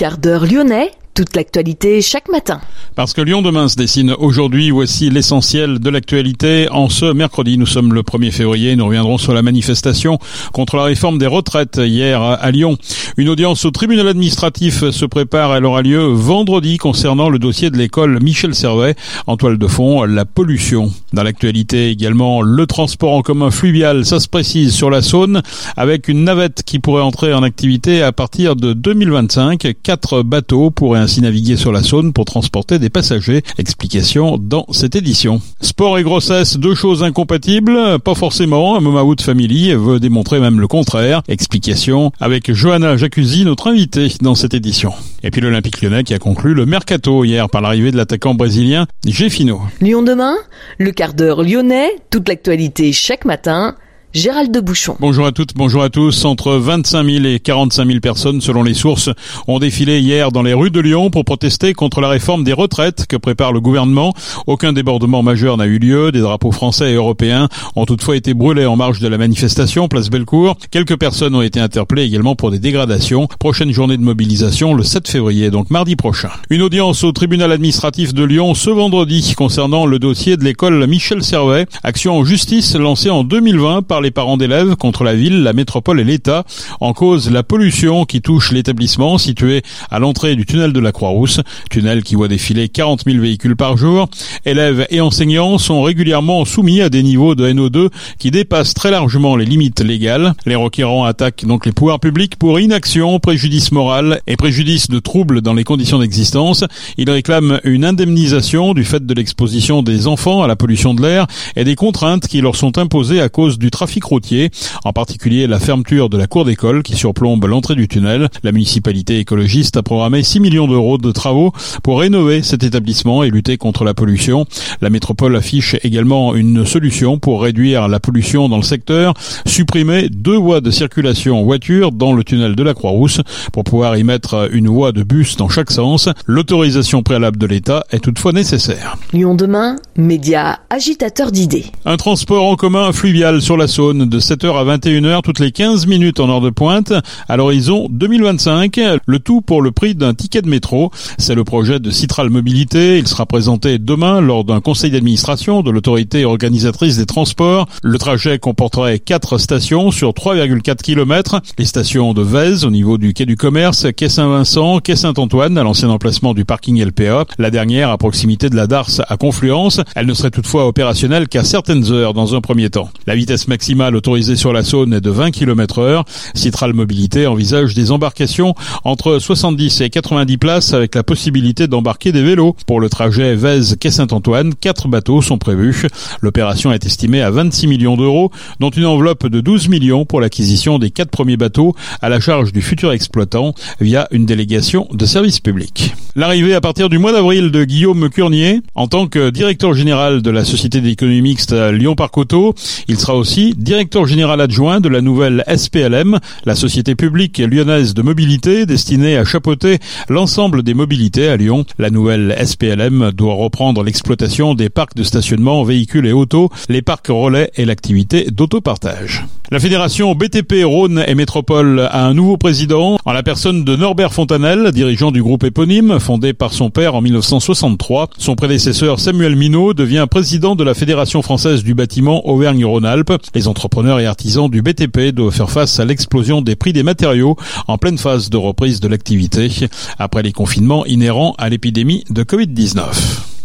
quart d'heure lyonnais toute l'actualité chaque matin. Parce que Lyon demain se dessine aujourd'hui, voici l'essentiel de l'actualité. En ce mercredi, nous sommes le 1er février, nous reviendrons sur la manifestation contre la réforme des retraites hier à Lyon. Une audience au tribunal administratif se prépare, elle aura lieu vendredi concernant le dossier de l'école Michel Servet. En toile de fond, la pollution. Dans l'actualité également, le transport en commun fluvial, ça se précise sur la Saône, avec une navette qui pourrait entrer en activité à partir de 2025. Quatre bateaux pourraient ainsi naviguer sur la Saône pour transporter des passagers. Explication dans cette édition. Sport et grossesse, deux choses incompatibles Pas forcément. Un Mama Family veut démontrer même le contraire. Explication avec Johanna Jacuzzi, notre invité dans cette édition. Et puis l'Olympique lyonnais qui a conclu le mercato hier par l'arrivée de l'attaquant brésilien Géfino. Lyon demain, le quart d'heure lyonnais, toute l'actualité chaque matin Gérald de Bouchon. Bonjour à toutes, bonjour à tous. Entre 25 000 et 45 000 personnes, selon les sources, ont défilé hier dans les rues de Lyon pour protester contre la réforme des retraites que prépare le gouvernement. Aucun débordement majeur n'a eu lieu. Des drapeaux français et européens ont toutefois été brûlés en marge de la manifestation, place Bellecour. Quelques personnes ont été interpellées également pour des dégradations. Prochaine journée de mobilisation le 7 février, donc mardi prochain. Une audience au tribunal administratif de Lyon ce vendredi concernant le dossier de l'école Michel Servet. Action en justice lancée en 2020 par les parents d'élèves contre la ville, la métropole et l'État. En cause, la pollution qui touche l'établissement situé à l'entrée du tunnel de la Croix-Rousse, tunnel qui voit défiler 40 000 véhicules par jour. Élèves et enseignants sont régulièrement soumis à des niveaux de NO2 qui dépassent très largement les limites légales. Les requérants attaquent donc les pouvoirs publics pour inaction, préjudice moral et préjudice de troubles dans les conditions d'existence. Ils réclament une indemnisation du fait de l'exposition des enfants à la pollution de l'air et des contraintes qui leur sont imposées à cause du trafic routier, en particulier la fermeture de la cour d'école qui surplombe l'entrée du tunnel. La municipalité écologiste a programmé 6 millions d'euros de travaux pour rénover cet établissement et lutter contre la pollution. La métropole affiche également une solution pour réduire la pollution dans le secteur, supprimer deux voies de circulation voiture dans le tunnel de la Croix-Rousse pour pouvoir y mettre une voie de bus dans chaque sens. L'autorisation préalable de l'État est toutefois nécessaire. Lyon demain, média agitateur d'idées. Un transport en commun fluvial sur la Saône de 7h à 21h toutes les 15 minutes en heure de pointe à l'horizon 2025, le tout pour le prix d'un ticket de métro. C'est le projet de Citral Mobilité. Il sera présenté demain lors d'un conseil d'administration de l'autorité organisatrice des transports. Le trajet comporterait quatre stations sur 3,4 km. Les stations de Vèze au niveau du quai du commerce, quai Saint-Vincent, quai Saint-Antoine à l'ancien emplacement du parking LPA. La dernière à proximité de la Darse à Confluence. Elle ne serait toutefois opérationnelle qu'à certaines heures dans un premier temps. La vitesse maximale maximale autorisée sur la Saône est de 20 km heure. Citral Mobilité envisage des embarcations entre 70 et 90 places avec la possibilité d'embarquer des vélos. Pour le trajet Vèze-Quai Saint-Antoine, quatre bateaux sont prévus. L'opération est estimée à 26 millions d'euros, dont une enveloppe de 12 millions pour l'acquisition des quatre premiers bateaux à la charge du futur exploitant via une délégation de service public. L'arrivée à partir du mois d'avril de Guillaume Curnier en tant que directeur général de la Société d'économie mixte Lyon-Parc-Auto. Il sera aussi directeur général adjoint de la nouvelle SPLM, la société publique lyonnaise de mobilité destinée à chapeauter l'ensemble des mobilités à Lyon. La nouvelle SPLM doit reprendre l'exploitation des parcs de stationnement, véhicules et autos, les parcs relais et l'activité d'autopartage. La fédération BTP Rhône et Métropole a un nouveau président en la personne de Norbert Fontanel, dirigeant du groupe éponyme fondé par son père en 1963. Son prédécesseur Samuel Minot devient président de la Fédération française du bâtiment Auvergne-Rhône-Alpes. Entrepreneurs et artisans du BTP doivent faire face à l'explosion des prix des matériaux en pleine phase de reprise de l'activité après les confinements inhérents à l'épidémie de Covid-19.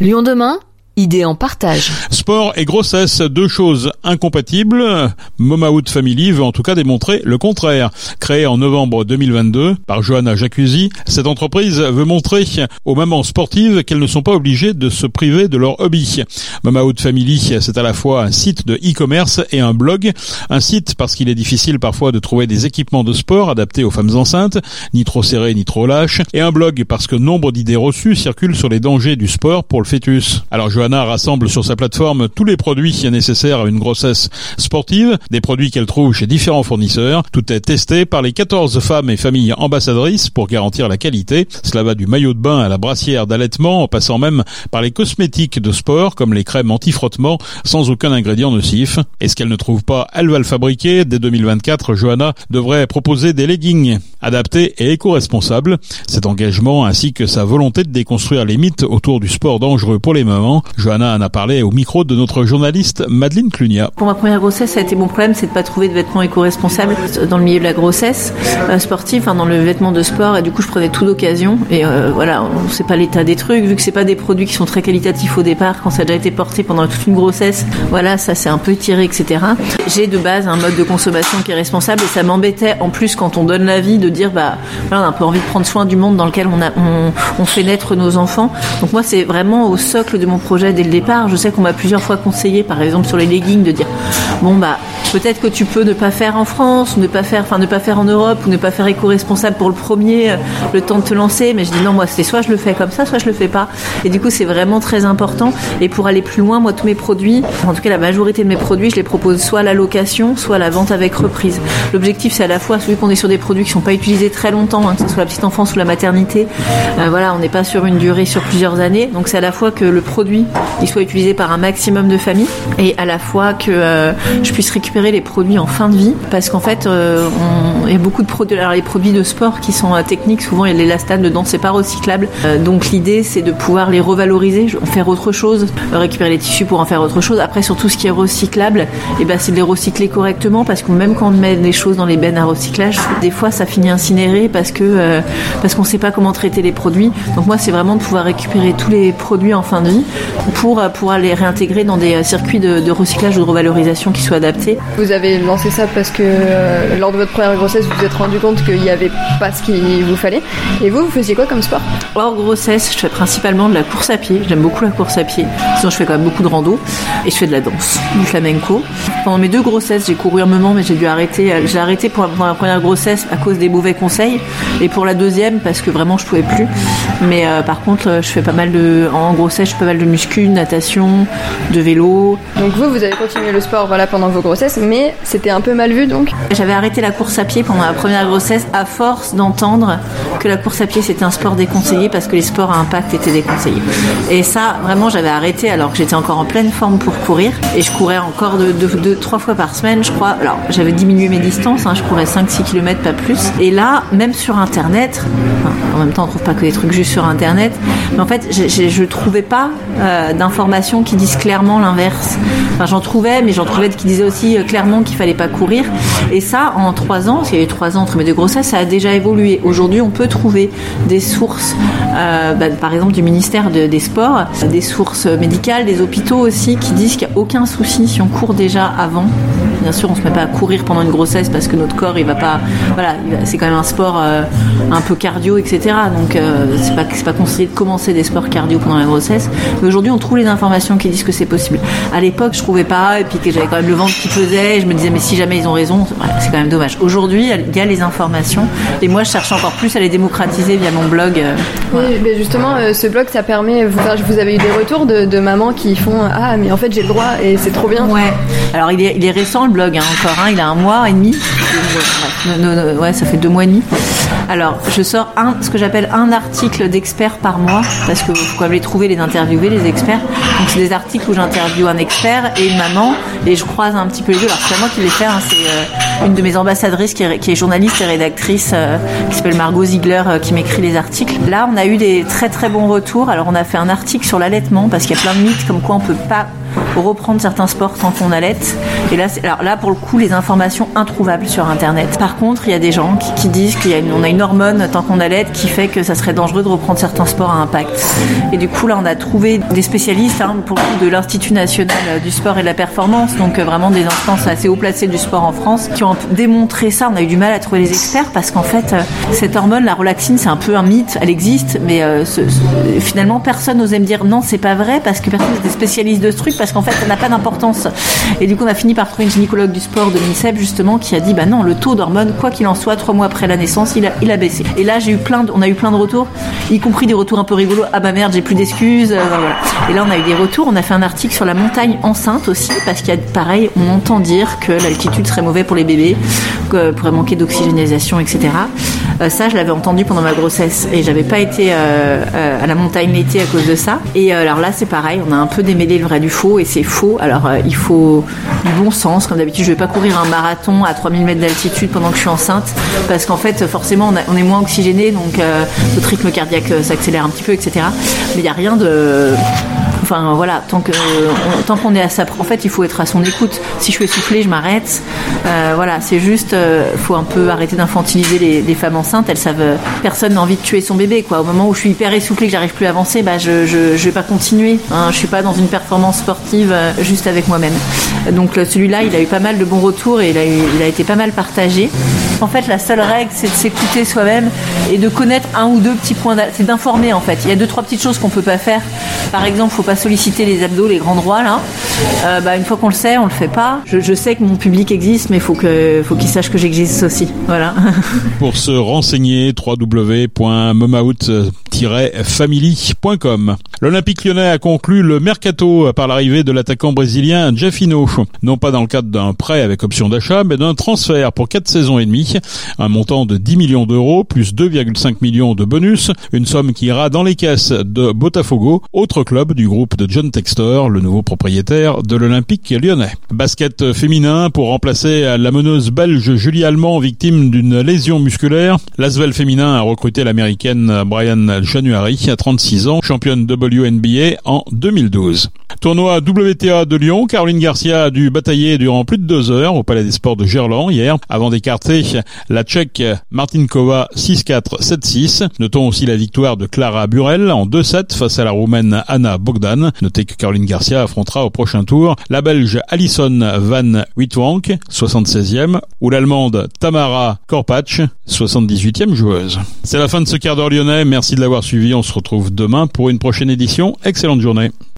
Lyon demain Idée en partage. Sport et grossesse, deux choses incompatibles. Momaout Family veut en tout cas démontrer le contraire. Créée en novembre 2022 par Johanna Jacuzzi, cette entreprise veut montrer aux mamans sportives qu'elles ne sont pas obligées de se priver de leur hobby. Momaout Family, c'est à la fois un site de e-commerce et un blog. Un site parce qu'il est difficile parfois de trouver des équipements de sport adaptés aux femmes enceintes, ni trop serrés ni trop lâches. Et un blog parce que nombre d'idées reçues circulent sur les dangers du sport pour le fœtus. Alors Johanna rassemble sur sa plateforme tous les produits nécessaires à une grossesse sportive, des produits qu'elle trouve chez différents fournisseurs. Tout est testé par les 14 femmes et familles ambassadrices pour garantir la qualité. Cela va du maillot de bain à la brassière d'allaitement, en passant même par les cosmétiques de sport comme les crèmes anti-frottement sans aucun ingrédient nocif. Et ce qu'elle ne trouve pas, elle va le fabriquer? Dès 2024, Johanna devrait proposer des leggings adaptés et éco-responsables. Cet engagement ainsi que sa volonté de déconstruire les mythes autour du sport dangereux pour les mamans. Johanna en a parlé au micro de notre journaliste Madeleine Clunia. Pour ma première grossesse, ça a été mon problème, c'est de pas trouver de vêtements éco-responsables dans le milieu de la grossesse euh, sportive, enfin dans le vêtement de sport. Et du coup, je prenais tout d'occasion. Et euh, voilà, on sait pas l'état des trucs, vu que c'est pas des produits qui sont très qualitatifs au départ, quand ça a déjà été porté pendant toute une grossesse. Voilà, ça c'est un peu tiré, etc. J'ai de base un mode de consommation qui est responsable et ça m'embêtait en plus quand on donne la vie de dire bah voilà, on a un peu envie de prendre soin du monde dans lequel on fait naître nos enfants. Donc moi c'est vraiment au socle de mon projet dès le départ. Je sais qu'on m'a plusieurs fois conseillé, par exemple sur les leggings, de dire bon bah peut-être que tu peux ne pas faire en France, ne pas faire, enfin ne pas faire en Europe ou ne pas faire éco-responsable pour le premier, euh, le temps de te lancer. Mais je dis non, moi c'est soit je le fais comme ça, soit je le fais pas. Et du coup c'est vraiment très important. Et pour aller plus loin, moi tous mes produits, en tout cas la majorité de mes produits, je les propose soit à la location, soit à la vente avec reprise. L'objectif c'est à la fois celui qu'on est sur des produits qui sont pas utilisés très longtemps, hein, que ce soit la petite enfance ou la maternité. Euh, voilà, on n'est pas sur une durée sur plusieurs années. Donc c'est à la fois que le produit il soit utilisé par un maximum de familles et à la fois que euh, je puisse récupérer les produits en fin de vie parce qu'en fait il y a beaucoup de produits alors les produits de sport qui sont euh, techniques souvent il y a l'élastane dedans c'est pas recyclable. Euh, donc l'idée c'est de pouvoir les revaloriser faire autre chose récupérer les tissus pour en faire autre chose. Après sur tout ce qui est recyclable et ben c'est de les recycler correctement parce que même quand on met des choses dans les bennes à recyclage des fois ça finit incinéré parce que euh, parce qu'on sait pas comment traiter les produits. Donc moi c'est vraiment de pouvoir récupérer tous les produits en fin de vie pour pouvoir les réintégrer dans des circuits de, de recyclage ou de revalorisation qui soient adaptés. Vous avez lancé ça parce que euh, lors de votre première grossesse, vous vous êtes rendu compte qu'il n'y avait pas ce qu'il vous fallait. Et vous, vous faisiez quoi comme sport? Hors grossesse, je fais principalement de la course à pied. J'aime beaucoup la course à pied. Sinon, je fais quand même beaucoup de rando. Et je fais de la danse, du flamenco. Pendant mes deux grossesses, j'ai couru un moment, mais j'ai dû arrêter. J'ai arrêté pour pour la première grossesse à cause des mauvais conseils. Et pour la deuxième, parce que vraiment, je pouvais plus. Mais euh, par contre, euh, je fais pas mal de. En grossesse, je fais pas mal de muscu, natation, de vélo. Donc vous, vous avez continué le sport voilà, pendant vos grossesses, mais c'était un peu mal vu donc J'avais arrêté la course à pied pendant la première grossesse à force d'entendre que la course à pied c'était un sport déconseillé parce que les sports à impact étaient déconseillés. Et ça, vraiment, j'avais arrêté alors que j'étais encore en pleine forme pour courir et je courais encore de, de, de- trois fois par semaine, je crois. Alors, j'avais diminué mes distances, hein, je courais 5-6 km, pas plus. Et là, même sur Internet, en même temps, on trouve pas que des trucs juste sur Internet, mais en fait, je trouvais pas euh, d'informations qui disent clairement l'inverse. Enfin, j'en trouvais, mais j'en trouvais qui disaient aussi euh, clairement qu'il fallait pas courir. Et ça, en trois ans, il y a eu trois ans entre mes deux grossesses, ça a déjà évolué. Aujourd'hui, on peut trouver des sources, euh, bah, par exemple du ministère de- des Sports, des sources médicales, des hôpitaux aussi, qui disent qu'il n'y a aucun souci si on court déjà avant. Bien sûr, on se met pas à courir pendant une grossesse parce que notre corps, il va pas. Voilà, c'est quand même un sport euh, un peu cardio, etc. Donc, euh, c'est pas c'est pas conseillé de commencer des sports cardio pendant la grossesse. Mais aujourd'hui, on trouve les informations qui disent que c'est possible. À l'époque, je trouvais pas, et puis que j'avais quand même le ventre qui pesait. et Je me disais, mais si jamais ils ont raison, voilà, c'est quand même dommage. Aujourd'hui, il y a les informations, et moi, je cherche encore plus à les démocratiser via mon blog. euh, voilà. Oui, mais justement, euh, ce blog, ça permet. Vous avez eu des retours de, de mamans qui font Ah, mais en fait, j'ai le droit et c'est trop bien. Ouais. Alors il est, récent le blog, hein, encore. Hein, il a un mois et demi. Ouais, ça fait deux mois et demi. Alors je sors un, ce que j'appelle un article d'expert par mois, parce que faut quand même les trouver, les interviewer, les experts. Donc c'est des articles où j'interviewe un expert et une maman, et je croise un petit peu les deux. Alors c'est pas moi qui les fais, hein, c'est euh, une de mes ambassadrices qui est, qui est journaliste et rédactrice, euh, qui s'appelle Margot Ziegler, euh, qui m'écrit les articles. Là, on a eu des très très bons retours. Alors on a fait un article sur l'allaitement, parce qu'il y a plein de mythes comme quoi on peut pas reprendre certains sports tant qu'on allaite. Et là, alors là, pour le coup, les informations introuvables sur Internet. Par contre, il y a des gens qui, disent qu'on a, une- hormone tant qu'on allaite qui fait que ça serait dangereux de reprendre certains sports à impact. Et du coup, là, on a trouvé des spécialistes, hein, pour de l'Institut national du sport et de la performance, donc euh, vraiment des instances assez haut placées du sport en France, qui ont démontré ça. On a eu du mal à trouver les experts parce qu'en fait, euh, cette hormone, la relaxine, c'est un peu un mythe. Elle existe, mais euh, finalement, personne n'osait me dire non, c'est pas vrai parce que personne n'était spécialiste de ce truc parce qu'en en fait, ça n'a pas d'importance. Et du coup, on a fini par trouver une gynécologue du sport de l'INSEP, justement, qui a dit, bah non, le taux d'hormones, quoi qu'il en soit, trois mois après la naissance, il a, baissé. Et là, j'ai eu plein on a eu plein de retours, y compris des retours un peu rigolos. Ah bah merde, j'ai plus d'excuses. Euh. Et là, on a eu des retours. On a fait un article sur la montagne enceinte aussi, parce qu'il y a, pareil, on entend dire que l'altitude serait mauvais pour les bébés, que pourrait manquer d'oxygénisation, etc. Euh, ça, je l'avais entendu pendant ma grossesse et j'avais pas été euh, euh, à la montagne l'été à cause de ça. Et alors là, c'est pareil, on a un peu démêlé le vrai du faux et c'est faux. Alors il faut du bon sens. Comme d'habitude, je vais pas courir un marathon à 3000 mètres d'altitude pendant que je suis enceinte parce qu'en fait, forcément, on, est moins oxygéné, donc notre rythme cardiaque s'accélère un petit peu, etc. Mais il n'y a rien de Enfin voilà, tant que tant qu'on est à sa, en fait, il faut être à son écoute. Si je suis essoufflée, je m'arrête. Euh, voilà, c'est juste, euh, faut un peu arrêter d'infantiliser les, femmes enceintes. Elles savent, personne n'a envie de tuer son bébé, quoi. Au moment où je suis hyper essoufflée, que j'arrive plus à avancer, bah je, je, je vais pas continuer. Hein. Je suis pas dans une performance sportive euh, juste avec moi-même. Donc celui-là, il a eu pas mal de bons retours et il a, il a été pas mal partagé. En fait, la seule règle, c'est de s'écouter soi-même et de connaître un ou deux petits points. C'est d'informer en fait. Il y a deux trois petites choses qu'on peut pas faire. Par exemple, faut pas solliciter les abdos, les grands droits là. Euh, bah, une fois qu'on le sait, on le fait pas. Je, sais que mon public existe, mais faut que faut qu'il sache que j'existe aussi. Voilà. Pour se renseigner, www.momaout-family.com. L'Olympique lyonnais a conclu le mercato par l'arrivée de l'attaquant brésilien Jeffino. Non pas dans le cadre d'un prêt avec option d'achat, mais d'un transfert pour quatre saisons et demie. Un montant de 10 millions d'euros, plus 2,5 millions de bonus. Une somme qui ira dans les caisses de Botafogo, autre club du groupe de John Textor, le nouveau propriétaire de l'Olympique lyonnais. Basket féminin pour remplacer la meneuse belge Julie Allemand, victime d'une lésion musculaire. L'Asvel féminin a recruté l'américaine Brian January, à 36 ans, championne WNBA en 2012. Tournoi WTA de Lyon, Caroline Garcia a dû batailler durant plus de deux heures au Palais des Sports de Gerland hier avant d'écarter la Tchèque Martinkova 6-4, 7-6. Notons aussi la victoire de Clara Burel en 2-7 face à la Roumaine Anna Bogdan. Notez que Caroline Garcia affrontera au prochain tour la Belge Alison Van Witwank, 76e, ou l'Allemande Tamara Korpach, 78e joueuse. C'est la fin de ce quart d'heure lyonnais. Merci de l'avoir suivi. On se retrouve demain pour une prochaine édition. Excellente journée.